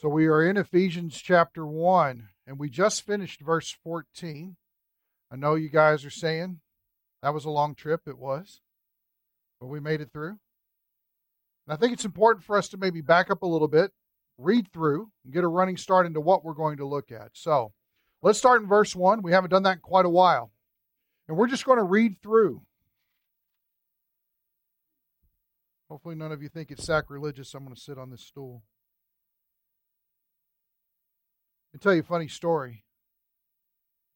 So we are in Ephesians chapter 1, and we just finished verse 14. I know you guys are saying that was a long trip. It was. But we made it through. And I think it's important for us to maybe back up a little bit, read through, and get a running start into what we're going to look at. So let's start in verse 1. We haven't done that in quite a while. And we're just going to read through. Hopefully, none of you think it's sacrilegious. I'm going to sit on this stool. I'll tell you a funny story,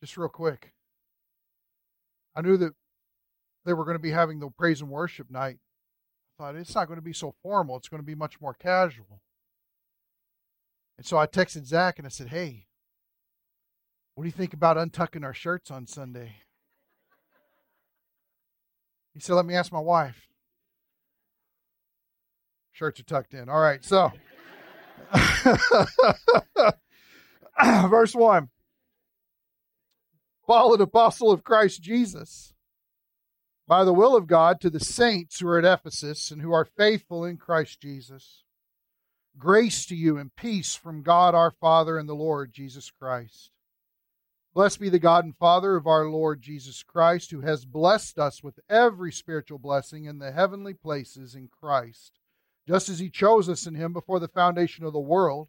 just real quick. I knew that they were going to be having the praise and worship night. I thought it's not going to be so formal, it's going to be much more casual. And so I texted Zach and I said, Hey, what do you think about untucking our shirts on Sunday? He said, Let me ask my wife. Shirts are tucked in. All right, so. Verse 1 Paul, an apostle of Christ Jesus, by the will of God, to the saints who are at Ephesus and who are faithful in Christ Jesus. Grace to you and peace from God our Father and the Lord Jesus Christ. Blessed be the God and Father of our Lord Jesus Christ, who has blessed us with every spiritual blessing in the heavenly places in Christ, just as he chose us in him before the foundation of the world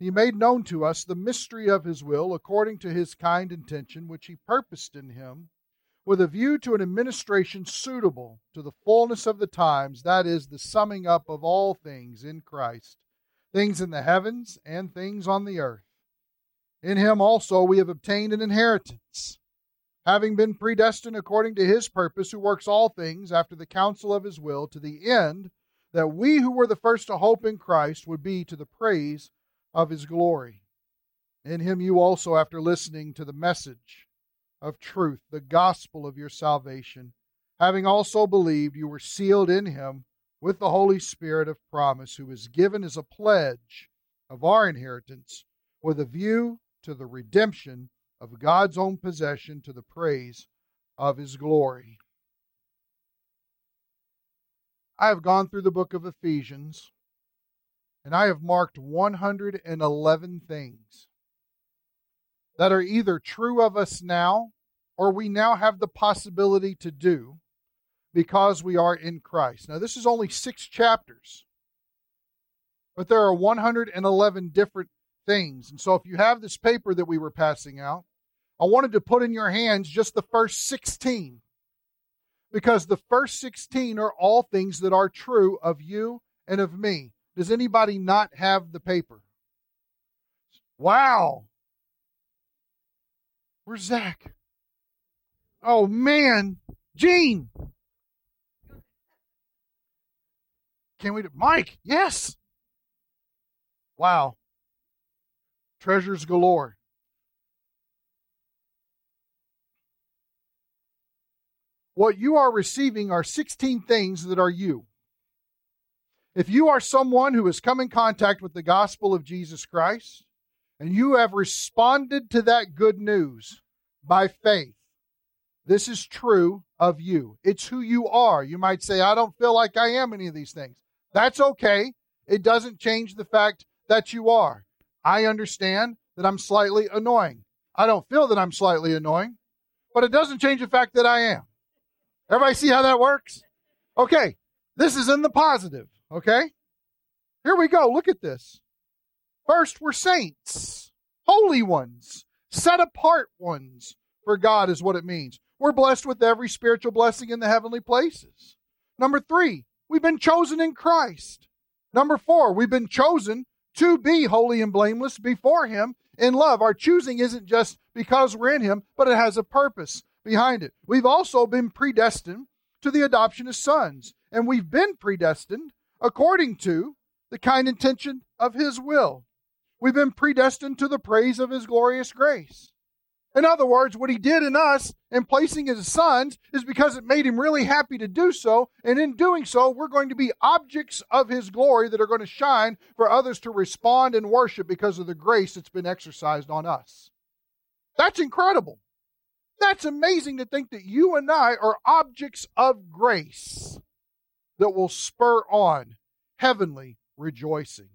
he made known to us the mystery of his will according to his kind intention, which he purposed in him, with a view to an administration suitable to the fullness of the times, that is, the summing up of all things in Christ, things in the heavens and things on the earth. In him also we have obtained an inheritance, having been predestined according to his purpose, who works all things after the counsel of his will, to the end that we who were the first to hope in Christ would be to the praise of his glory. In him you also, after listening to the message of truth, the gospel of your salvation, having also believed, you were sealed in him with the Holy Spirit of promise, who is given as a pledge of our inheritance, with a view to the redemption of God's own possession to the praise of his glory. I have gone through the book of Ephesians and I have marked 111 things that are either true of us now or we now have the possibility to do because we are in Christ. Now, this is only six chapters, but there are 111 different things. And so, if you have this paper that we were passing out, I wanted to put in your hands just the first 16 because the first 16 are all things that are true of you and of me. Does anybody not have the paper? Wow. Where's Zach? Oh, man. Gene. Can we? Mike, yes. Wow. Treasures galore. What you are receiving are 16 things that are you. If you are someone who has come in contact with the gospel of Jesus Christ and you have responded to that good news by faith, this is true of you. It's who you are. You might say, I don't feel like I am any of these things. That's okay. It doesn't change the fact that you are. I understand that I'm slightly annoying. I don't feel that I'm slightly annoying, but it doesn't change the fact that I am. Everybody see how that works? Okay, this is in the positive. Okay? Here we go. Look at this. First, we're saints, holy ones, set apart ones for God is what it means. We're blessed with every spiritual blessing in the heavenly places. Number three, we've been chosen in Christ. Number four, we've been chosen to be holy and blameless before Him in love. Our choosing isn't just because we're in Him, but it has a purpose behind it. We've also been predestined to the adoption as sons, and we've been predestined according to the kind intention of his will. We've been predestined to the praise of his glorious grace. In other words, what he did in us in placing his sons is because it made him really happy to do so. And in doing so, we're going to be objects of his glory that are going to shine for others to respond and worship because of the grace that's been exercised on us. That's incredible. That's amazing to think that you and I are objects of grace that will spur on heavenly rejoicing.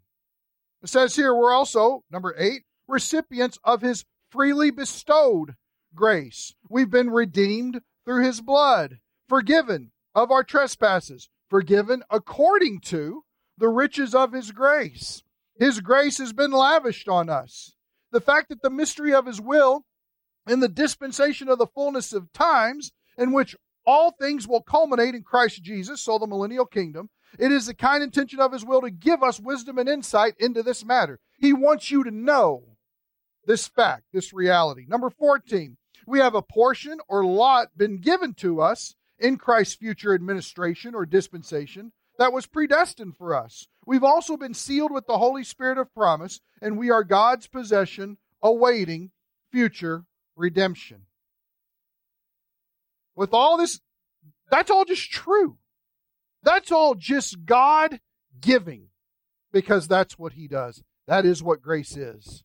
It says here we're also, number eight, recipients of his freely bestowed grace. We've been redeemed through his blood, forgiven of our trespasses, forgiven according to the riches of his grace. His grace has been lavished on us. The fact that the mystery of his will in the dispensation of the fullness of times, in which all things will culminate in Christ Jesus, so the millennial kingdom, it is the kind intention of his will to give us wisdom and insight into this matter. He wants you to know this fact, this reality. Number 14, we have a portion or lot been given to us in Christ's future administration or dispensation that was predestined for us. We've also been sealed with the Holy Spirit of promise, and we are God's possession awaiting future redemption. With all this, that's all just true. That's all just God giving because that's what He does. That is what grace is.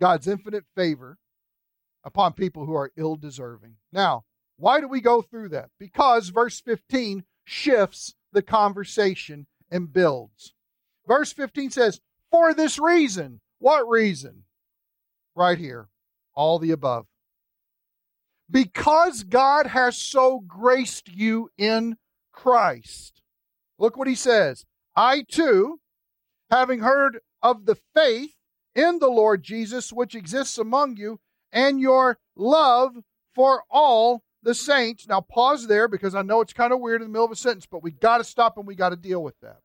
God's infinite favor upon people who are ill deserving. Now, why do we go through that? Because verse 15 shifts the conversation and builds. Verse 15 says, For this reason. What reason? Right here. All the above. Because God has so graced you in Christ. Look what he says. I too, having heard of the faith in the Lord Jesus which exists among you, and your love for all the saints. Now, pause there because I know it's kind of weird in the middle of a sentence, but we got to stop and we got to deal with that.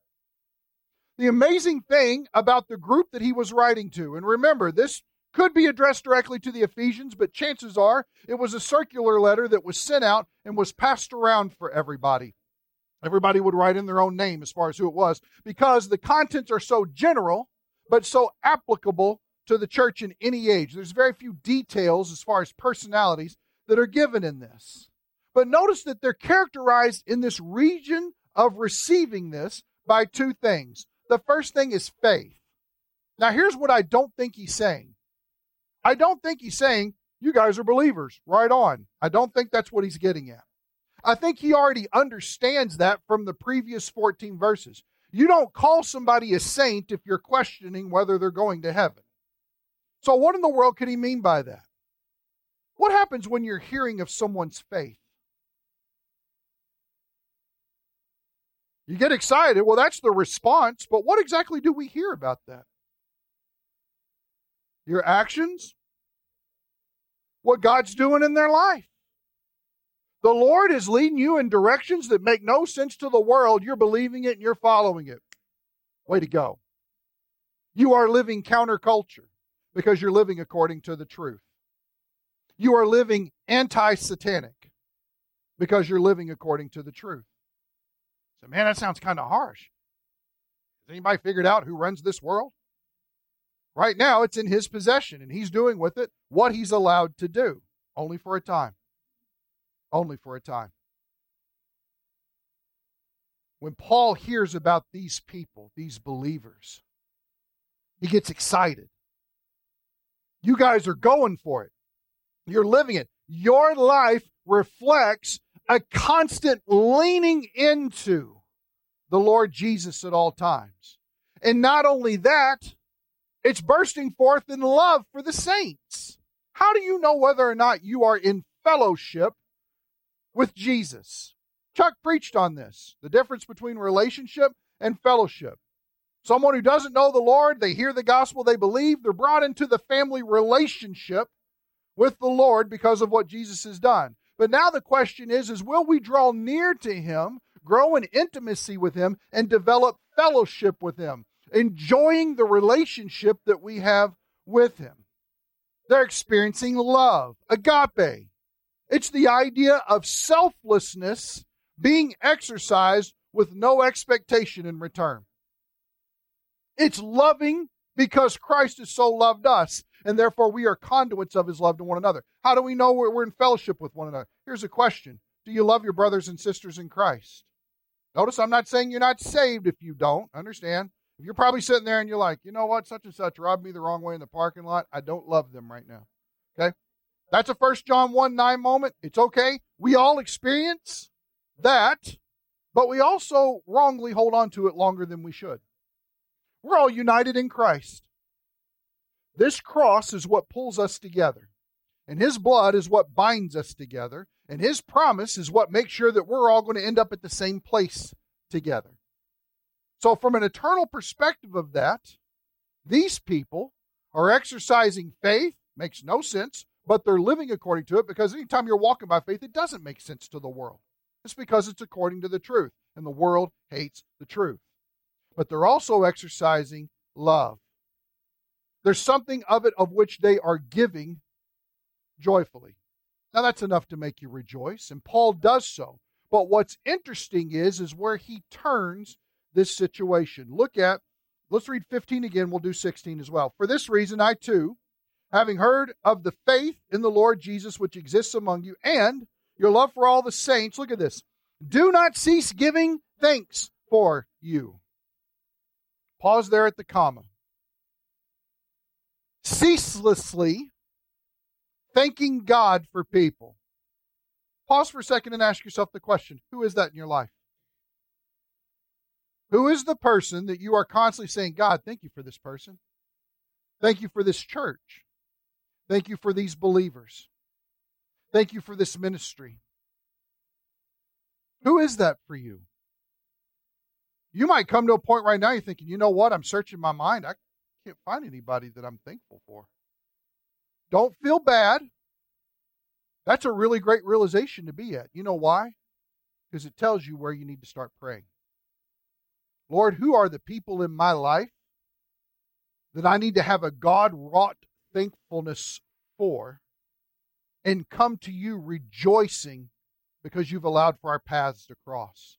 The amazing thing about the group that he was writing to, and remember, this could be addressed directly to the Ephesians, but chances are it was a circular letter that was sent out and was passed around for everybody. Everybody would write in their own name as far as who it was because the contents are so general but so applicable to the church in any age. There's very few details as far as personalities that are given in this. But notice that they're characterized in this region of receiving this by two things. The first thing is faith. Now, here's what I don't think he's saying. I don't think he's saying, you guys are believers, right on. I don't think that's what he's getting at. I think he already understands that from the previous 14 verses. You don't call somebody a saint if you're questioning whether they're going to heaven. So, what in the world could he mean by that? What happens when you're hearing of someone's faith? You get excited. Well, that's the response, but what exactly do we hear about that? Your actions? What God's doing in their life? The Lord is leading you in directions that make no sense to the world. You're believing it and you're following it. Way to go. You are living counterculture because you're living according to the truth. You are living anti satanic because you're living according to the truth. So, man, that sounds kind of harsh. Has anybody figured out who runs this world? Right now, it's in his possession, and he's doing with it what he's allowed to do, only for a time only for a time. When Paul hears about these people, these believers, he gets excited. You guys are going for it. You're living it. Your life reflects a constant leaning into the Lord Jesus at all times. And not only that, it's bursting forth in love for the saints. How do you know whether or not you are in fellowship with Jesus. Chuck preached on this the difference between relationship and fellowship. Someone who doesn't know the Lord, they hear the gospel, they believe, they're brought into the family relationship with the Lord because of what Jesus has done. But now the question is is will we draw near to him, grow in intimacy with him and develop fellowship with him, enjoying the relationship that we have with him? They're experiencing love, agape, it's the idea of selflessness being exercised with no expectation in return. It's loving because Christ has so loved us, and therefore we are conduits of his love to one another. How do we know we're, in fellowship with one another? Here's a question Do you love your brothers and sisters in Christ? Notice I'm not saying you're not saved if you don't. Understand? You're probably sitting there and you're like, you know what, such and such robbed me the wrong way in the parking lot, I don't love them right now. Okay? That's a First John 1 9 moment. It's okay. We all experience that, but we also wrongly hold on to it longer than we should. We're all united in Christ. This cross is what pulls us together, and His blood is what binds us together, and His promise is what makes sure that we're all going to end up at the same place together. So, from an eternal perspective of that, these people are exercising faith, makes no sense, but they're living according to it because anytime you're walking by faith, it doesn't make sense to the world. It's because it's according to the truth, and the world hates the truth. But they're also exercising love. There's something of it of which they are giving joyfully. Now that's enough to make you rejoice, and Paul does so. But what's interesting is is where he turns this situation. Look at let's read 15 again, we'll do 16 as well. For this reason I too having heard of the faith in the Lord Jesus which exists among you, and your love for all the saints, look at this. Do not cease giving thanks for you. Pause there at the comma. Ceaselessly thanking God for people. Pause for a second and ask yourself the question who is that in your life? Who is the person that you are constantly saying, God, thank you for this person? Thank you for this church. Thank you for these believers. Thank you for this ministry. Who is that for you? You might come to a point right now you're thinking, you know what? I'm searching my mind. I can't find anybody that I'm thankful for. Don't feel bad. That's a really great realization to be at. You know why? Because it tells you where you need to start praying. Lord, who are the people in my life that I need to have a God wrought thankfulness for and come to you rejoicing because you've allowed for our paths to cross.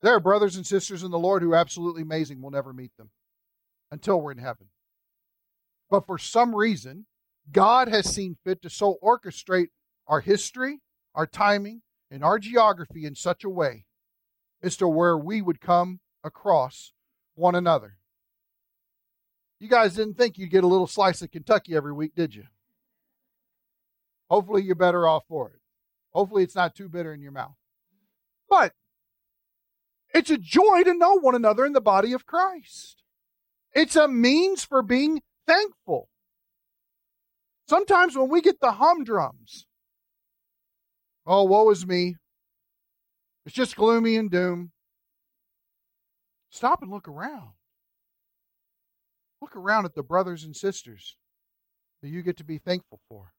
There are brothers and sisters in the Lord who are absolutely amazing. We'll never meet them until we're in heaven. But for some reason, God has seen fit to so orchestrate our history, our timing, and our geography in such a way as to where we would come across one another. You guys didn't think you'd get a little slice of Kentucky every week, did you? Hopefully, you're better off for it. Hopefully, it's not too bitter in your mouth. But it's a joy to know one another in the body of Christ. It's a means for being thankful. Sometimes when we get the humdrums, oh, woe is me. It's just gloomy and doom. Stop and look around. Look around at the brothers and sisters that you get to be thankful for.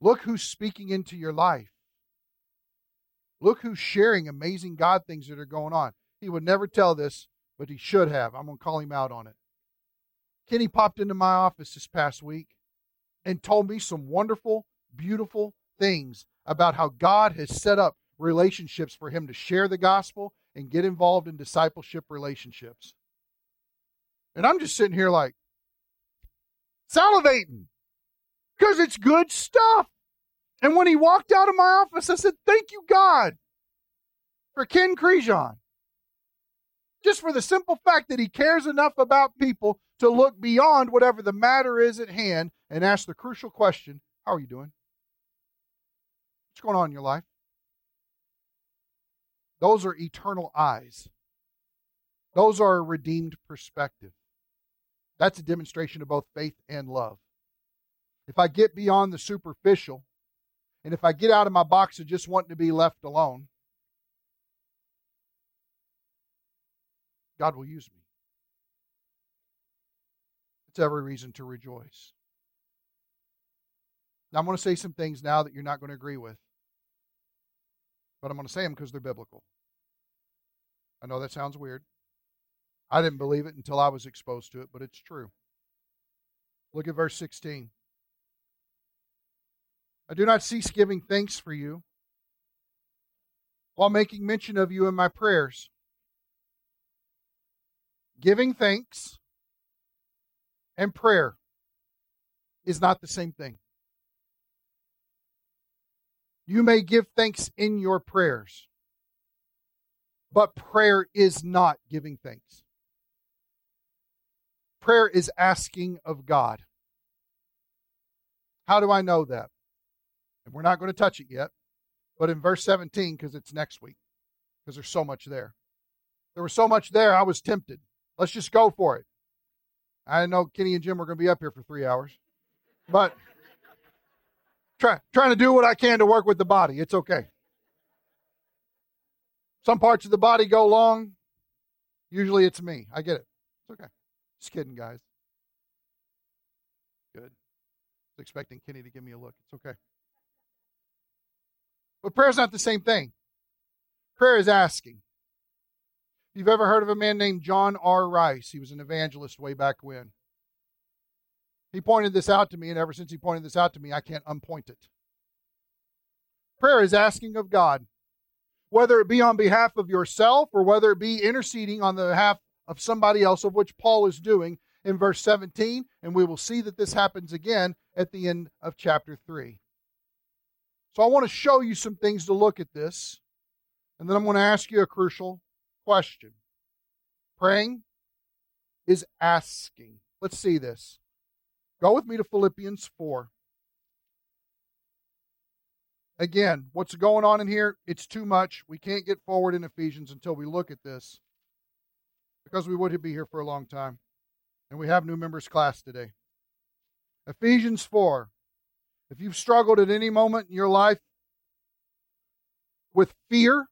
Look who's speaking into your life. Look who's sharing amazing God things that are going on. He would never tell this, but he should have. I'm going to call him out on it. Kenny popped into my office this past week and told me some wonderful, beautiful things about how God has set up relationships for him to share the gospel and get involved in discipleship relationships. And I'm just sitting here like salivating because it's good stuff. And when he walked out of my office, I said, Thank you, God, for Ken Crejon. Just for the simple fact that he cares enough about people to look beyond whatever the matter is at hand and ask the crucial question How are you doing? What's going on in your life? Those are eternal eyes. Those are a redeemed perspective. That's a demonstration of both faith and love. If I get beyond the superficial, and if I get out of my box of just wanting to be left alone, God will use me. It's every reason to rejoice. Now, I'm going to say some things now that you're not going to agree with, but I'm going to say them because they're biblical. I know that sounds weird. I didn't believe it until I was exposed to it, but it's true. Look at verse 16. I do not cease giving thanks for you while making mention of you in my prayers, Giving thanks and prayer is not the same thing. You may give thanks in your prayers, but prayer is not giving thanks. Prayer is asking of God. How do I know that? And we're not going to touch it yet, but in verse 17, because it's next week, because there's so much there. There was so much there, I was tempted. Let's just go for it. I know Kenny and Jim were going to be up here for three hours, but try, trying to do what I can to work with the body. It's okay. Some parts of the body go long. Usually it's me. I get it. It's okay. Just kidding, guys. Good. expecting Kenny to give me a look. It's okay. But prayer is not the same thing. Prayer is asking. You've ever heard of a man named John R. Rice, he was an evangelist way back when. He pointed this out to me, and ever since he pointed this out to me, I can't unpoint it. Prayer is asking of God, whether it be on behalf of yourself or whether it be interceding on the behalf of somebody else, of which Paul is doing in verse 17, and we will see that this happens again at the end of chapter 3. So I want to show you some things to look at this, and then I'm going to ask you a crucial question. Praying is asking. Let's see this. Go with me to Philippians 4. Again, what's going on in here? It's too much. We can't get forward in Ephesians until we look at this because we would be here for a long time. And we have new members class today. Ephesians 4. If you've struggled at any moment in your life with fear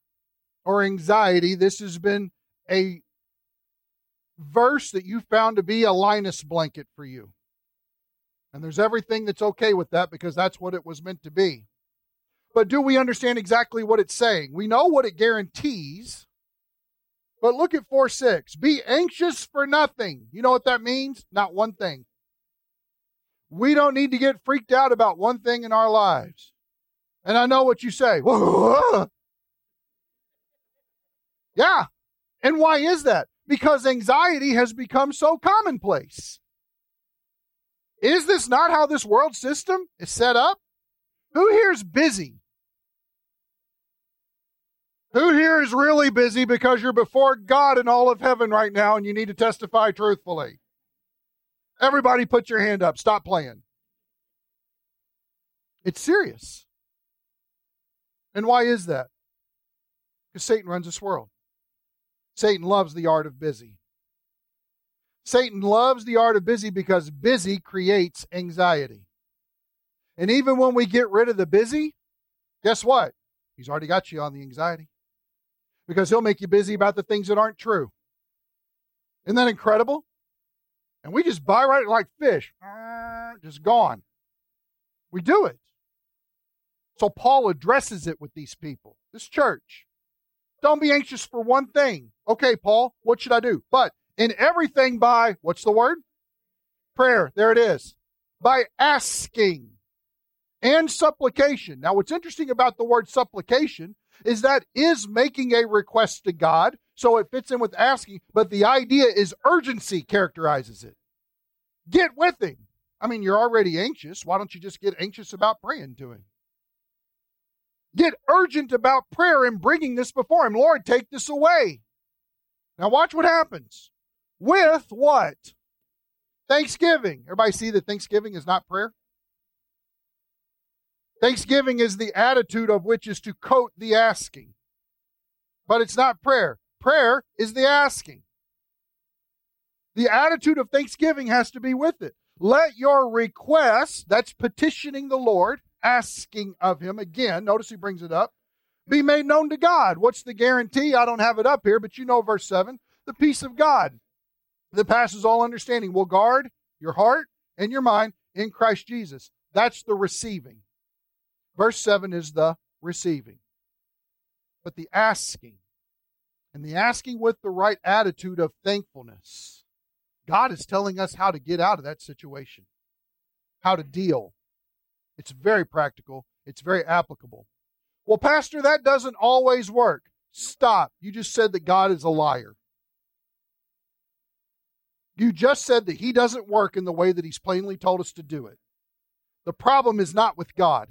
or anxiety, this has been a verse that you found to be a Linus blanket for you. And there's everything that's okay with that because that's what it was meant to be. But do we understand exactly what it's saying? We know what it guarantees. But look at 4 6. Be anxious for nothing. You know what that means? Not one thing. We don't need to get freaked out about one thing in our lives. And I know what you say. yeah. And why is that? Because anxiety has become so commonplace. Is this not how this world system is set up? Who here is busy? Who here is really busy because you're before God and all of heaven right now and you need to testify truthfully? Everybody put your hand up. Stop playing. It's serious. And why is that? Because Satan runs this world. Satan loves the art of busy. Satan loves the art of busy because busy creates anxiety. And even when we get rid of the busy, guess what? He's already got you on the anxiety. Because he'll make you busy about the things that aren't true. Isn't that incredible? And we just buy right like fish, just gone. We do it. So Paul addresses it with these people, this church. Don't be anxious for one thing. Okay, Paul, what should I do? But in everything by, what's the word? Prayer. There it is. By asking and supplication. Now, what's interesting about the word supplication is that is making a request to God, so it fits in with asking, but the idea is urgency characterizes it. Get with Him. I mean, you're already anxious. Why don't you just get anxious about praying to Him? Get urgent about prayer and bringing this before Him. Lord, take this away. Now, watch what happens with what? Thanksgiving. Everybody see that Thanksgiving is not prayer? Thanksgiving is the attitude of which is to coat the asking. But it's not prayer. Prayer is the asking. The attitude of thanksgiving has to be with it. Let your request, that's petitioning the Lord, asking of Him, again, notice he brings it up, be made known to God. What's the guarantee? I don't have it up here, but you know verse 7 the peace of God that passes all understanding will guard your heart and your mind in Christ Jesus. That's the receiving. Verse 7 is the receiving. But the asking, and the asking with the right attitude of thankfulness. God is telling us how to get out of that situation, how to deal. It's very practical, it's very applicable. Well, Pastor, that doesn't always work. Stop. You just said that God is a liar. You just said that He doesn't work in the way that He's plainly told us to do it. The problem is not with God,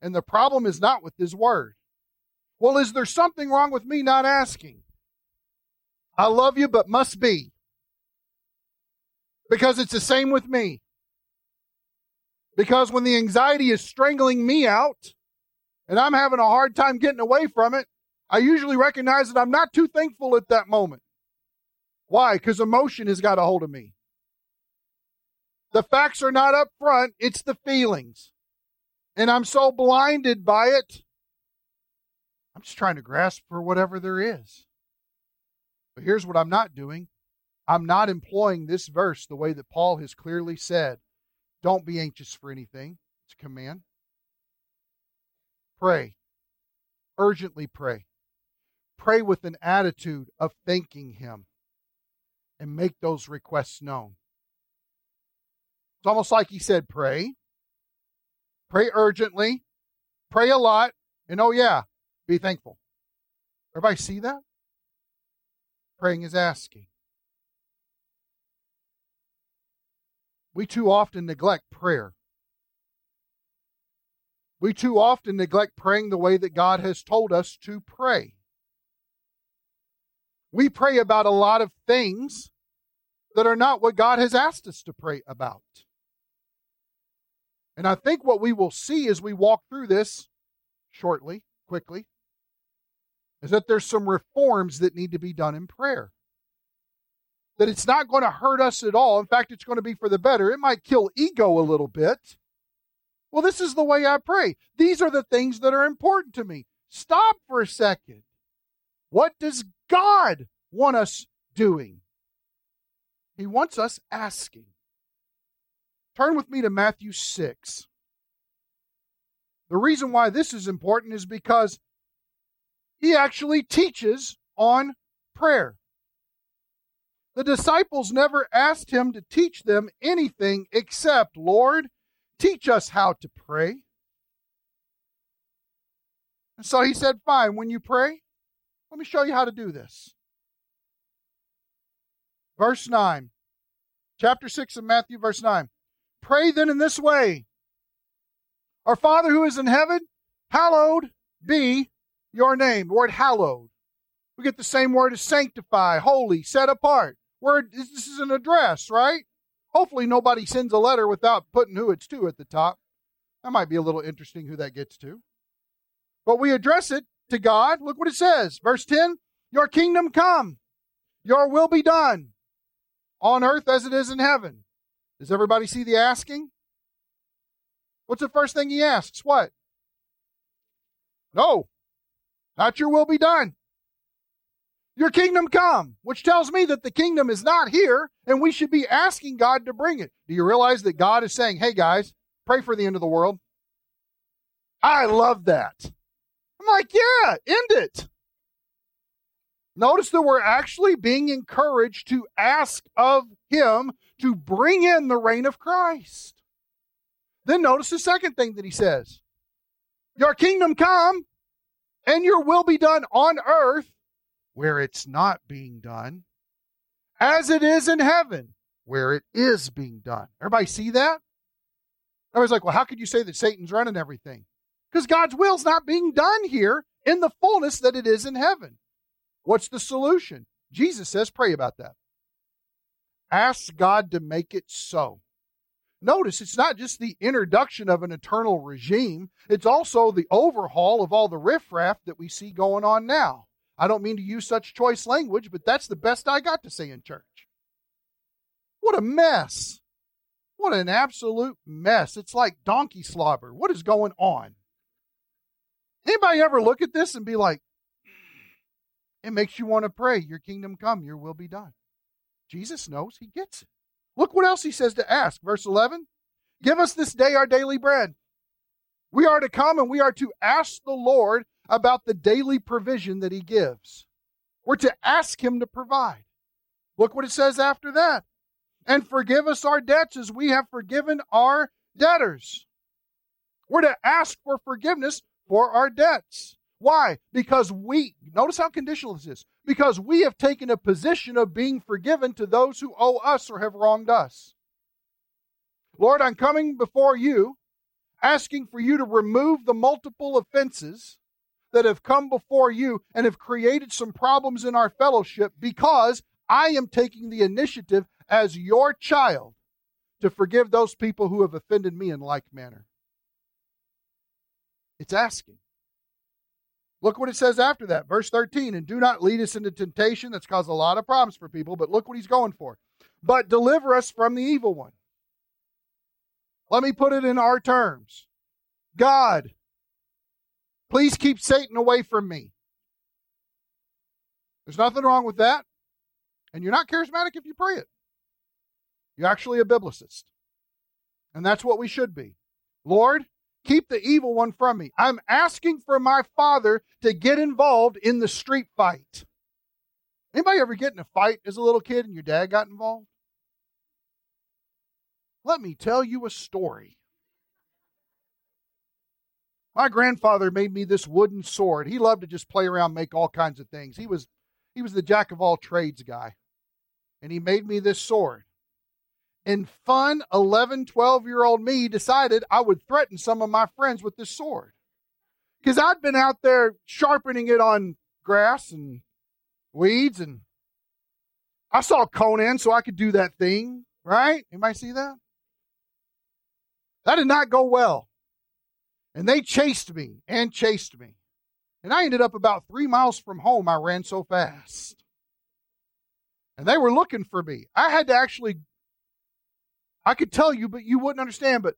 and the problem is not with His Word. Well, is there something wrong with me not asking? I love you, but must be. Because it's the same with me. Because when the anxiety is strangling me out and I'm having a hard time getting away from it, I usually recognize that I'm not too thankful at that moment. Why? Because emotion has got a hold of me. The facts are not up front, it's the feelings. And I'm so blinded by it, I'm just trying to grasp for whatever there is. But here's what I'm not doing I'm not employing this verse the way that Paul has clearly said. Don't be anxious for anything. It's a command. Pray. Urgently pray. Pray with an attitude of thanking Him and make those requests known. It's almost like he said, pray. Pray urgently. Pray a lot. And oh, yeah, be thankful. Everybody see that? Praying is asking. We too often neglect prayer. We too often neglect praying the way that God has told us to pray. We pray about a lot of things that are not what God has asked us to pray about. And I think what we will see as we walk through this shortly, quickly, is that there's some reforms that need to be done in prayer. That it's not going to hurt us at all. In fact, it's going to be for the better. It might kill ego a little bit. Well, this is the way I pray. These are the things that are important to me. Stop for a second. What does God want us doing? He wants us asking. Turn with me to Matthew 6. The reason why this is important is because he actually teaches on prayer. The disciples never asked him to teach them anything except, Lord, teach us how to pray. And so he said, Fine, when you pray, let me show you how to do this. Verse 9, chapter 6 of Matthew, verse 9. Pray then in this way Our Father who is in heaven, hallowed be your name. The word hallowed. We get the same word as sanctify, holy, set apart. Word, this is an address, right? Hopefully nobody sends a letter without putting who it's to at the top. That might be a little interesting who that gets to. But we address it to God. Look what it says. Verse 10 Your kingdom come, your will be done on earth as it is in heaven. Does everybody see the asking? What's the first thing he asks? What? No, not your will be done. Your kingdom come, which tells me that the kingdom is not here and we should be asking God to bring it. Do you realize that God is saying, hey guys, pray for the end of the world? I love that. Like, yeah, end it. Notice that we're actually being encouraged to ask of Him to bring in the reign of Christ. Then notice the second thing that He says Your kingdom come, and your will be done on earth where it's not being done, as it is in heaven where it is being done. Everybody see that? Everybody's like, well, how could you say that Satan's running everything? Because God's will's not being done here in the fullness that it is in heaven. What's the solution? Jesus says, pray about that. Ask God to make it so. Notice it's not just the introduction of an eternal regime, it's also the overhaul of all the riffraff that we see going on now. I don't mean to use such choice language, but that's the best I got to say in church. What a mess. What an absolute mess. It's like donkey slobber. What is going on? Anybody ever look at this and be like, it makes you want to pray, Your kingdom come, your will be done. Jesus knows, he gets it. Look what else he says to ask. Verse 11 Give us this day our daily bread. We are to come and we are to ask the Lord about the daily provision that he gives. We're to ask him to provide. Look what it says after that. And forgive us our debts as we have forgiven our debtors. We're to ask for forgiveness for our debts. Why? Because we, notice how conditional this is, because we have taken a position of being forgiven to those who owe us or have wronged us. Lord, I'm coming before you asking for you to remove the multiple offenses that have come before you and have created some problems in our fellowship because I am taking the initiative as your child to forgive those people who have offended me in like manner. It's asking. Look what it says after that, verse 13. And do not lead us into temptation. That's caused a lot of problems for people, but look what he's going for. But deliver us from the evil one. Let me put it in our terms God, please keep Satan away from me. There's nothing wrong with that. And you're not charismatic if you pray it. You're actually a biblicist. And that's what we should be. Lord, keep the evil one from me. I'm asking for my father to get involved in the street fight. Anybody ever get in a fight as a little kid and your dad got involved? Let me tell you a story. My grandfather made me this wooden sword. He loved to just play around, make all kinds of things. He was he was the jack of all trades guy. And he made me this sword. And fun 11, 12 year old me decided I would threaten some of my friends with this sword. Because I'd been out there sharpening it on grass and weeds, and I saw Conan, so I could do that thing, right? Anybody see that? That did not go well. And they chased me and chased me. And I ended up about three miles from home. I ran so fast. And they were looking for me. I had to actually, I could tell you, but you wouldn't understand. But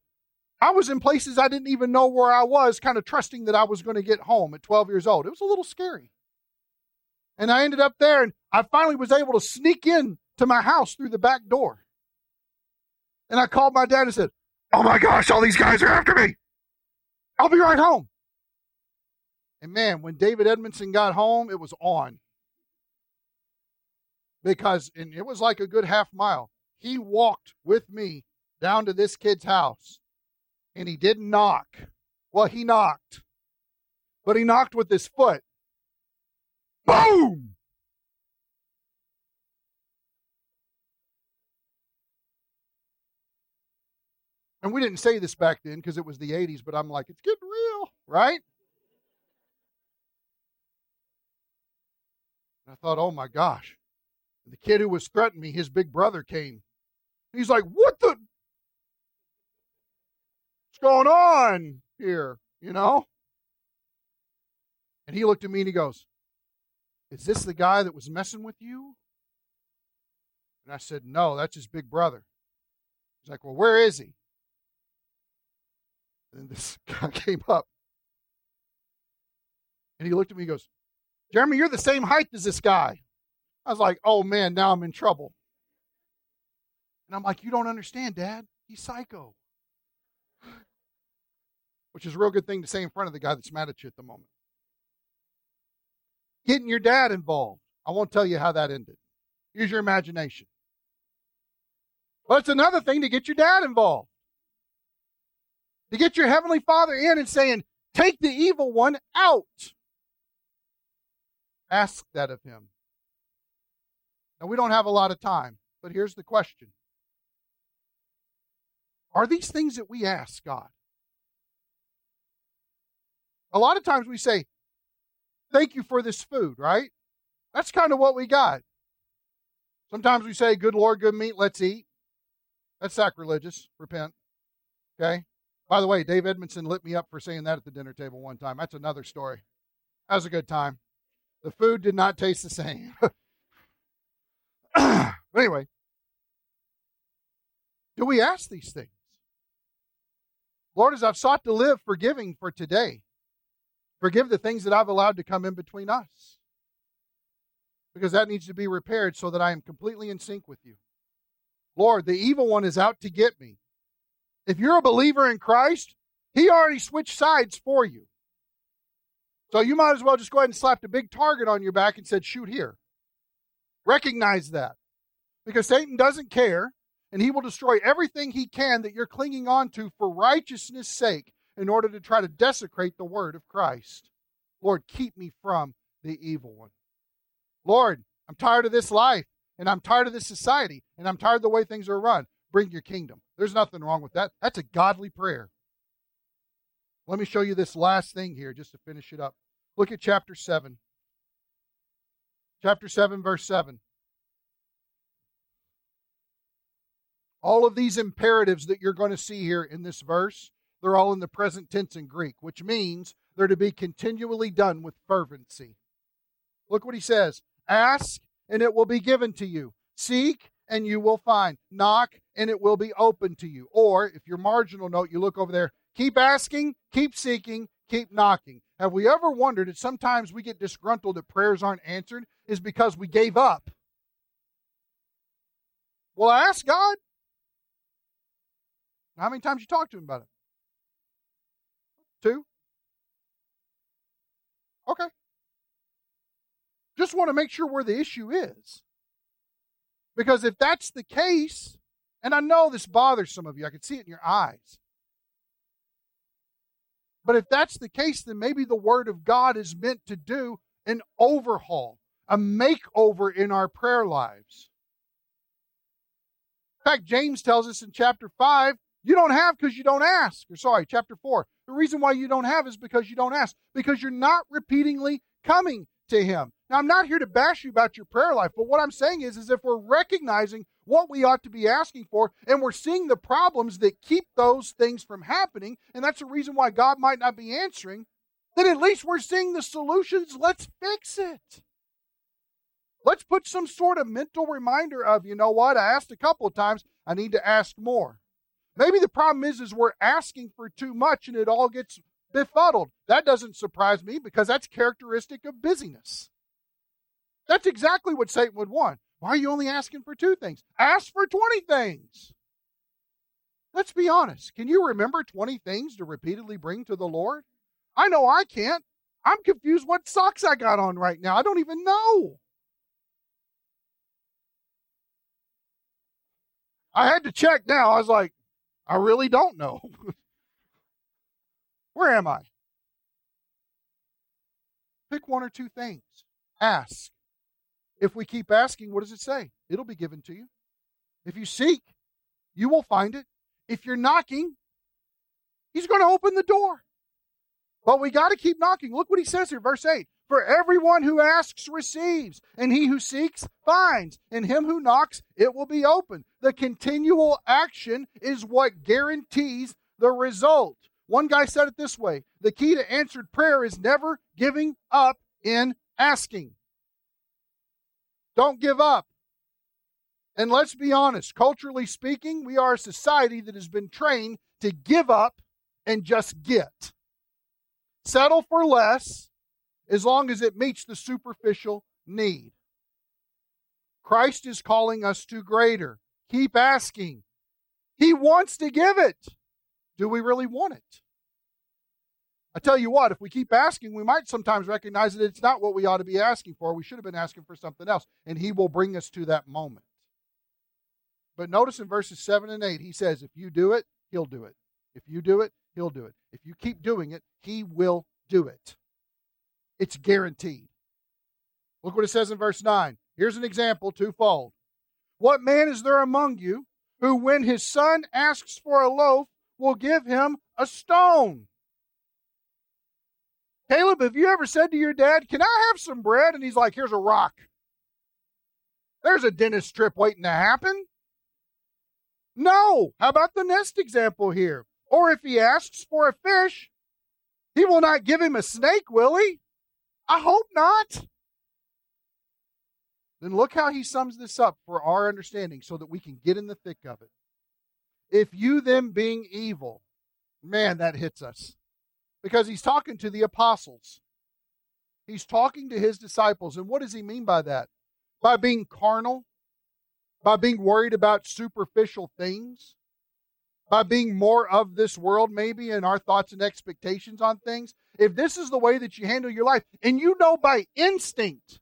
I was in places I didn't even know where I was, kind of trusting that I was going to get home at 12 years old. It was a little scary. And I ended up there, and I finally was able to sneak in to my house through the back door. And I called my dad and said, Oh my gosh, all these guys are after me. I'll be right home. And man, when David Edmondson got home, it was on. Because and it was like a good half mile. He walked with me down to this kid's house. And he didn't knock. Well, he knocked. But he knocked with his foot. Boom! And we didn't say this back then because it was the 80s, but I'm like, it's getting real, right? And I thought, oh my gosh. And the kid who was threatening me, his big brother came. He's like, what the? What's going on here? You know? And he looked at me and he goes, Is this the guy that was messing with you? And I said, No, that's his big brother. He's like, Well, where is he? And this guy came up. And he looked at me and goes, Jeremy, you're the same height as this guy. I was like, oh man, now I'm in trouble. And I'm like, you don't understand, Dad. He's psycho. Which is a real good thing to say in front of the guy that's mad at you at the moment. Getting your dad involved. I won't tell you how that ended. Use your imagination. But it's another thing to get your dad involved to get your heavenly father in and saying, Take the evil one out. Ask that of him. Now, we don't have a lot of time, but here's the question Are these things that we ask God? A lot of times we say, Thank you for this food, right? That's kind of what we got. Sometimes we say, Good Lord, good meat, let's eat. That's sacrilegious. Repent. Okay? By the way, Dave Edmondson lit me up for saying that at the dinner table one time. That's another story. That was a good time. The food did not taste the same. but anyway, do we ask these things? Lord, as I've sought to live forgiving for today, forgive the things that I've allowed to come in between us. Because that needs to be repaired so that I am completely in sync with you. Lord, the evil one is out to get me. If you're a believer in Christ, He already switched sides for you. So you might as well just go ahead and slap a big target on your back and said, shoot here. Recognize that. Because Satan doesn't care, and he will destroy everything he can that you're clinging on to for righteousness' sake in order to try to desecrate the word of Christ. Lord, keep me from the evil one. Lord, I'm tired of this life, and I'm tired of this society, and I'm tired of the way things are run. Bring your kingdom. There's nothing wrong with that. That's a godly prayer. Let me show you this last thing here just to finish it up. Look at chapter 7. Chapter 7, verse 7. All of these imperatives that you're going to see here in this verse, they're all in the present tense in Greek, which means they're to be continually done with fervency. Look what he says Ask, and it will be given to you. Seek, and you will find. Knock, and it will be open to you. Or, if your marginal note, you look over there, keep asking, keep seeking, keep knocking. Have we ever wondered that sometimes we get disgruntled that prayers aren't answered is because we gave up? Well, I ask God. How many times you talk to him about it? Two? Okay. Just want to make sure where the issue is. Because if that's the case, and I know this bothers some of you, I can see it in your eyes. But if that's the case, then maybe the Word of God is meant to do an overhaul, a makeover in our prayer lives. In fact, James tells us in chapter 5 you don't have because you don't ask. Or sorry, chapter 4. The reason why you don't have is because you don't ask, because you're not repeatedly coming to Him. Now, I'm not here to bash you about your prayer life, but what I'm saying is, is if we're recognizing what we ought to be asking for, and we're seeing the problems that keep those things from happening, and that's the reason why God might not be answering, then at least we're seeing the solutions. Let's fix it. Let's put some sort of mental reminder of, you know what, I asked a couple of times, I need to ask more. Maybe the problem is is we're asking for too much and it all gets befuddled. That doesn't surprise me because that's characteristic of busyness. That's exactly what Satan would want. Why are you only asking for two things? Ask for 20 things. Let's be honest. Can you remember 20 things to repeatedly bring to the Lord? I know I can't. I'm confused what socks I got on right now. I don't even know. I had to check now. I was like, I really don't know. Where am I? Pick one or two things. Ask. If we keep asking, what does it say? It'll be given to you. If you seek, you will find it. If you're knocking, he's going to open the door. But we got to keep knocking. Look what he says here, verse 8. For everyone who asks receives, and he who seeks finds, and him who knocks it will be open. The continual action is what guarantees the result. One guy said it this way the key to answered prayer is never giving up in asking. Don't give up. And let's be honest, culturally speaking, we are a society that has been trained to give up and just get. Settle for less as long as it meets the superficial need. Christ is calling us to greater. Keep asking. He wants to give it. Do we really want it? I tell you what, if we keep asking, we might sometimes recognize that it's not what we ought to be asking for. We should have been asking for something else, and He will bring us to that moment. But notice in verses 7 and 8, He says, If you do it, He'll do it. If you do it, He'll do it. If you keep doing it, He will do it. It's guaranteed. Look what it says in verse 9. Here's an example twofold. What man is there among you who, when his son asks for a loaf, will give him a stone? Caleb, have you ever said to your dad, Can I have some bread? And he's like, Here's a rock. There's a dentist trip waiting to happen. No. How about the next example here? Or if he asks for a fish, he will not give him a snake, will he? I hope not. Then look how he sums this up for our understanding so that we can get in the thick of it. If you them being evil, man, that hits us. Because he's talking to the apostles. He's talking to his disciples. And what does he mean by that? By being carnal? By being worried about superficial things? By being more of this world, maybe, in our thoughts and expectations on things? if this is the way that you handle your life, and you know by instinct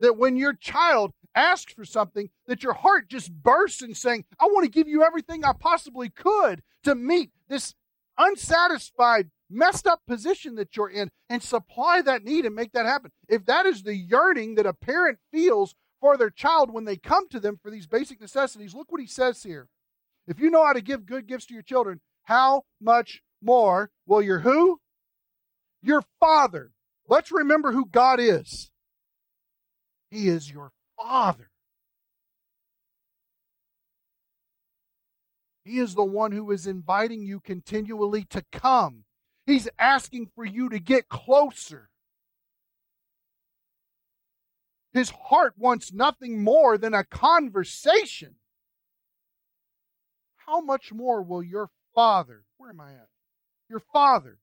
that when your child asks for something, that your heart just bursts in saying, I want to give you everything I possibly could to meet this unsatisfied messed up position that you're in and supply that need and make that happen. If that is the yearning that a parent feels for their child when they come to them for these basic necessities, look what he says here. If you know how to give good gifts to your children, how much more will your who? Your father. Let's remember who God is. He is your father. He is the one who is inviting you continually to come. He's asking for you to get closer. His heart wants nothing more than a conversation. How much more will your Father, where am I at? Your Father,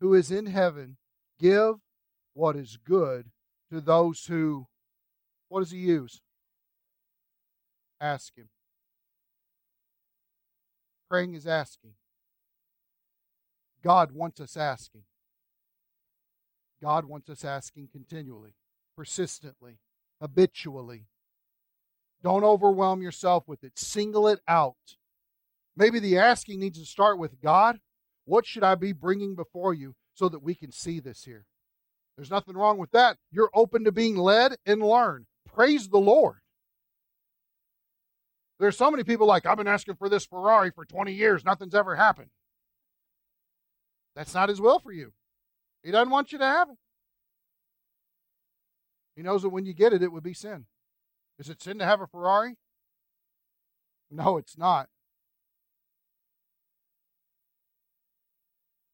who is in heaven, give what is good to those who, what does he use? Ask him. Praying is asking. God wants us asking. God wants us asking continually, persistently, habitually. Don't overwhelm yourself with it. Single it out. Maybe the asking needs to start with God. What should I be bringing before you so that we can see this here? There's nothing wrong with that. You're open to being led and learn. Praise the Lord. There's so many people like, I've been asking for this Ferrari for 20 years, nothing's ever happened. That's not His will for you. He doesn't want you to have it. He knows that when you get it, it would be sin. Is it sin to have a Ferrari? No, it's not.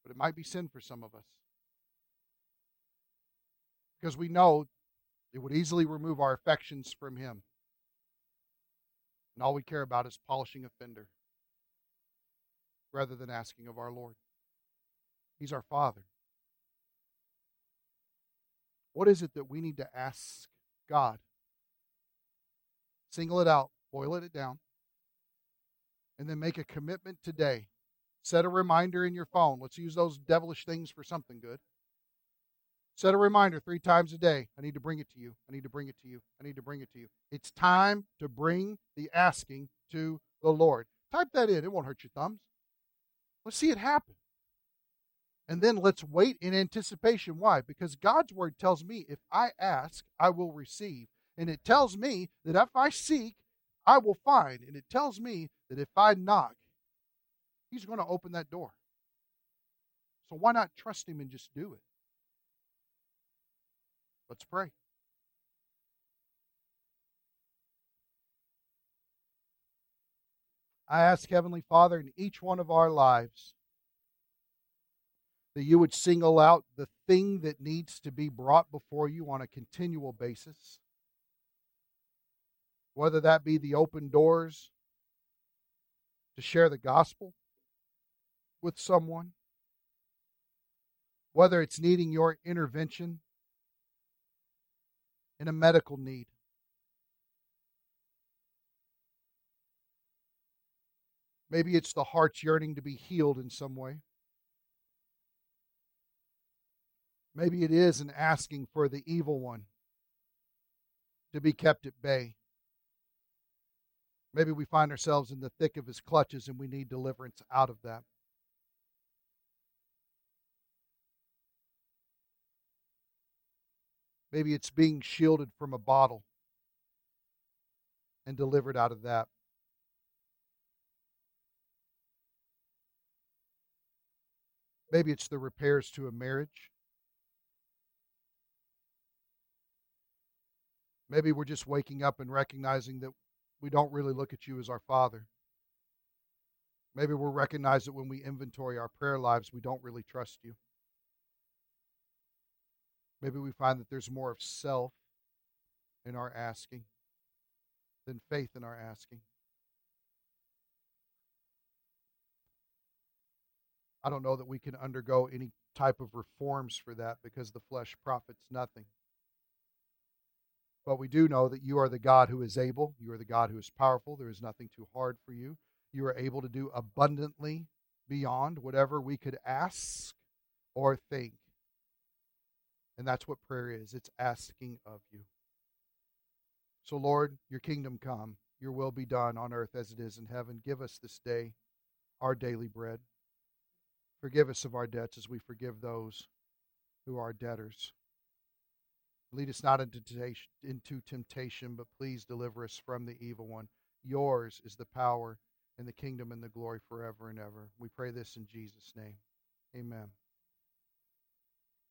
But it might be sin for some of us. Because we know it would easily remove our affections from Him. And all we care about is polishing a fender rather than asking of our Lord. He's our Father. What is it that we need to ask God? Single it out, boil it down, and then make a commitment today. Set a reminder in your phone. Let's use those devilish things for something good. Set a reminder three times a day. I need to bring it to you. I need to bring it to you. I need to bring it to you. It's time to bring the asking to the Lord. Type that in. It won't hurt your thumbs. Let's see it happen. And then let's wait in anticipation. Why? Because God's word tells me if I ask, I will receive. And it tells me that if I seek, I will find. And it tells me that if I knock, He's going to open that door. So why not trust Him and just do it? Let's pray. I ask, Heavenly Father, in each one of our lives, that you would single out the thing that needs to be brought before you on a continual basis. Whether that be the open doors to share the gospel with someone, whether it's needing your intervention in a medical need. Maybe it's the heart's yearning to be healed in some way. Maybe it is an asking for the evil one to be kept at bay. Maybe we find ourselves in the thick of his clutches and we need deliverance out of that. Maybe it's being shielded from a bottle and delivered out of that. Maybe it's the repairs to a marriage. Maybe we're just waking up and recognizing that we don't really look at you as our Father. Maybe we'll recognize that when we inventory our prayer lives, we don't really trust you. Maybe we find that there's more of self in our asking than faith in our asking. I don't know that we can undergo any type of reforms for that because the flesh profits nothing. But we do know that you are the God who is able, you are the God who is powerful. There is nothing too hard for you. You are able to do abundantly beyond whatever we could ask or think. And that's what prayer is it's asking of you. So, Lord, your kingdom come, your will be done on earth as it is in heaven. Give us this day our daily bread. Forgive us of our debts as we forgive those who are debtors. Lead us not into temptation, but please deliver us from the evil one. Yours is the power and the kingdom and the glory forever and ever. We pray this in Jesus' name. Amen.